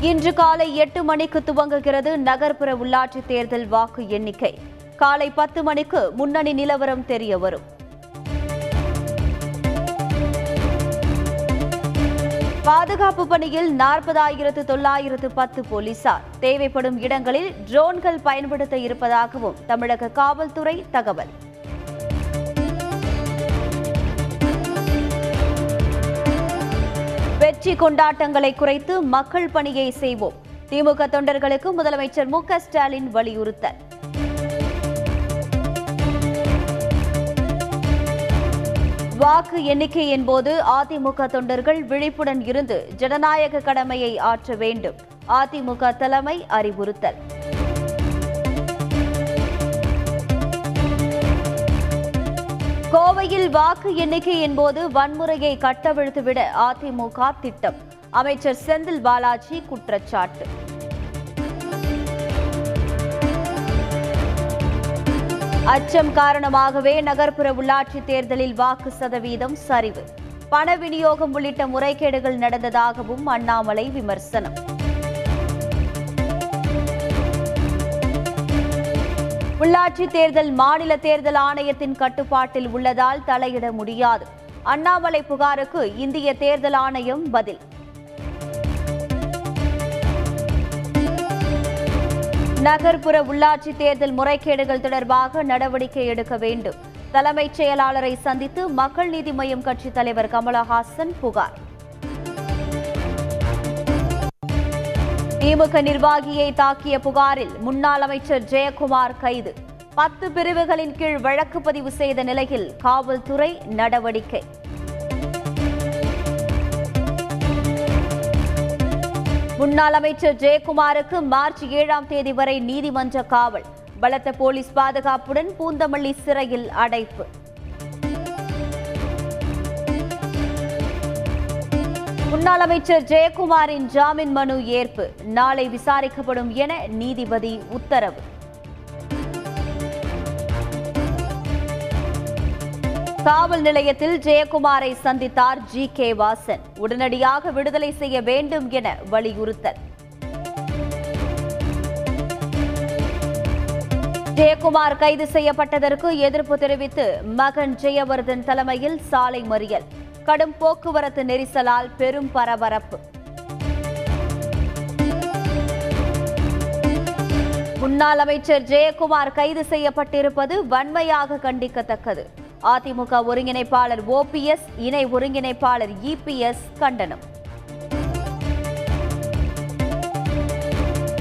இன்று காலை எட்டு மணிக்கு துவங்குகிறது நகர்ப்புற உள்ளாட்சி தேர்தல் வாக்கு எண்ணிக்கை. காலை பத்து மணிக்கு முன்னணி நிலவரம் தெரிய வரும் பாதுகாப்பு பணியில் நாற்பதாயிரத்து தொள்ளாயிரத்து பத்து போலீசார். தேவைப்படும் இடங்களில் ட்ரோன்கள் பயன்படுத்த இருப்பதாகவும் தமிழக காவல்துறை தகவல். கட்சி கொண்டாட்டங்களை குறைத்து மக்கள் பணியை செய்வோம். திமுக தொண்டர்களுக்கு முதலமைச்சர் மு ஸ்டாலின் வலியுறுத்தல். வாக்கு எண்ணிக்கையின் போது அதிமுக தொண்டர்கள் விழிப்புடன் இருந்து ஜனநாயக கடமையை ஆற்ற வேண்டும். அதிமுக தலைமை அறிவுறுத்தல். கோவையில் வாக்கு எண்ணிக்கையின் போது வன்முறையை கட்டவிழ்த்துவிட அதிமுக திட்டம். அமைச்சர் செந்தில் பாலாஜி குற்றச்சாட்டு. அச்சம் காரணமாகவே நகர்ப்புற உள்ளாட்சி தேர்தலில் வாக்கு சதவீதம் சரிவு. பண விநியோகம் உள்ளிட்ட முறைகேடுகள் நடந்ததாகவும் அண்ணாமலை விமர்சனம். உள்ளாட்சி தேர்தல் மாநில தேர்தல் ஆணையத்தின் கட்டுப்பாட்டில் உள்ளதால் தலையிட முடியாது. அண்ணாமலை புகாருக்கு இந்திய தேர்தல் ஆணையம் பதில். நகர்ப்புற உள்ளாட்சி தேர்தல் முறைகேடுகள் தொடர்பாக நடவடிக்கை எடுக்க வேண்டும். தலைமைச் செயலாளரை சந்தித்து மக்கள் நீதி மய்யம் கட்சித் தலைவர் கமலஹாசன் புகார். திமுக நிர்வாகியை தாக்கிய புகாரில் முன்னாள் அமைச்சர் ஜெயக்குமார் கைது. பத்து பிரிவுகளின் கீழ் வழக்கு பதிவு செய்த நிலையில் காவல்துறை நடவடிக்கை. முன்னாள் அமைச்சர் ஜெயக்குமாருக்கு மார்ச் ஏழாம் தேதி வரை நீதிமன்ற காவல். பலத்த போலீஸ் பாதுகாப்புடன் பூந்தமல்லி சிறையில் அடைப்பு. முன்னாள் அமைச்சர் ஜெயக்குமாரின் ஜாமீன் மனு ஏற்பு. நாளை விசாரிக்கப்படும் என நீதிபதி உத்தரவு. காவல் நிலையத்தில் ஜெயக்குமாரை சந்தித்தார் ஜி. கே. வாசன். உடனடியாக விடுதலை செய்ய வேண்டும் என வலியுறுத்தல். ஜெயக்குமார் கைது செய்யப்பட்டதற்கு எதிர்ப்பு தெரிவித்து மகன் ஜெயவர்தன் தலைமையில் சாலை மறியல். கடும் போக்குவரத்து நெரிசலால் பெரும் பரபரப்பு. முன்னாள் அமைச்சர் ஜெயக்குமார் கைது செய்யப்பட்டிருப்பது வன்மையாக கண்டிக்கத்தக்கது. அதிமுக ஒருங்கிணைப்பாளர் ஓபிஎஸ் இணை ஒருங்கிணைப்பாளர் இபிஎஸ் கண்டனம்.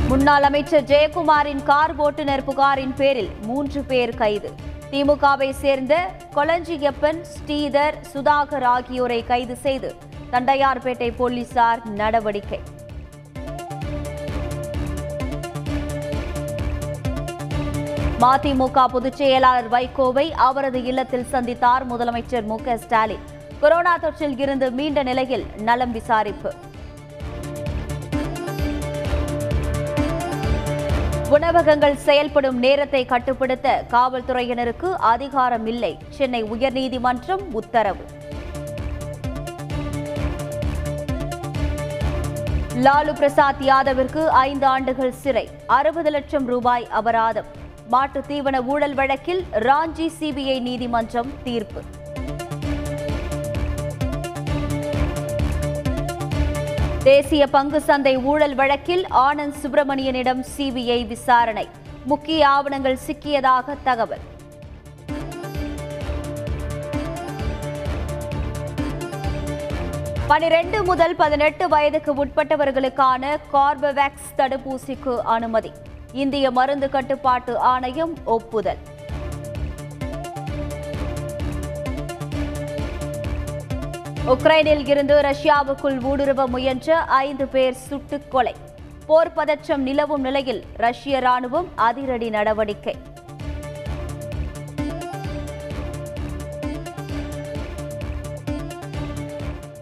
முன்னாள் அமைச்சர் ஜெயக்குமாரின் கார் ஓட்டுநர் புகாரின் பேரில் மூன்று பேர் கைது. திமுகவை சேர்ந்த கொளஞ்சியப்பன் ஸ்ரீதர் சுதாகர் ஆகியோரை கைது செய்து தண்டையார்பேட்டை போலீசார் நடவடிக்கை. மதிமுக பொதுச் செயலாளர் வைகோவை அவரது இல்லத்தில் சந்தித்தார் முதலமைச்சர் மு க ஸ்டாலின். கொரோனா தொற்றில் இருந்து மீண்ட நிலையில் நலம் விசாரிப்பு. உணவகங்கள் செயல்படும் நேரத்தை கட்டுப்படுத்த காவல்துறையினருக்கு அதிகாரம் இல்லை சென்னை உயர்நீதிமன்றம் உத்தரவு. லாலு பிரசாத் யாதவிற்கு ஐந்து ஆண்டுகள் சிறை. அறுபது லட்சம் ரூபாய் அபராதம். மாட்டு தீவன ஊழல் வழக்கில் ராஞ்சி சிபிஐ நீதிமன்றம் தீர்ப்பு. தேசிய பங்கு சந்தை ஊழல் வழக்கில் ஆனந்த் சுப்பிரமணியனிடம் சிபிஐ விசாரணை. முக்கிய ஆவணங்கள் சிக்கியதாக தகவல். பனிரெண்டு முதல் பதினெட்டு வயதுக்கு உட்பட்டவர்களுக்கான கார்பவேக்ஸ் தடுப்பூசிக்கு அனுமதி. இந்திய மருந்து கட்டுப்பாட்டு ஆணையம் ஒப்புதல். உக்ரைனில் இருந்து ரஷ்யாவுக்குள் ஊடுருவ முயன்ற ஐந்து பேர் சுட்டுக் கொலை. போர் பதற்றம் நிலவும் நிலையில் ரஷ்ய ராணுவம் அதிரடி நடவடிக்கை.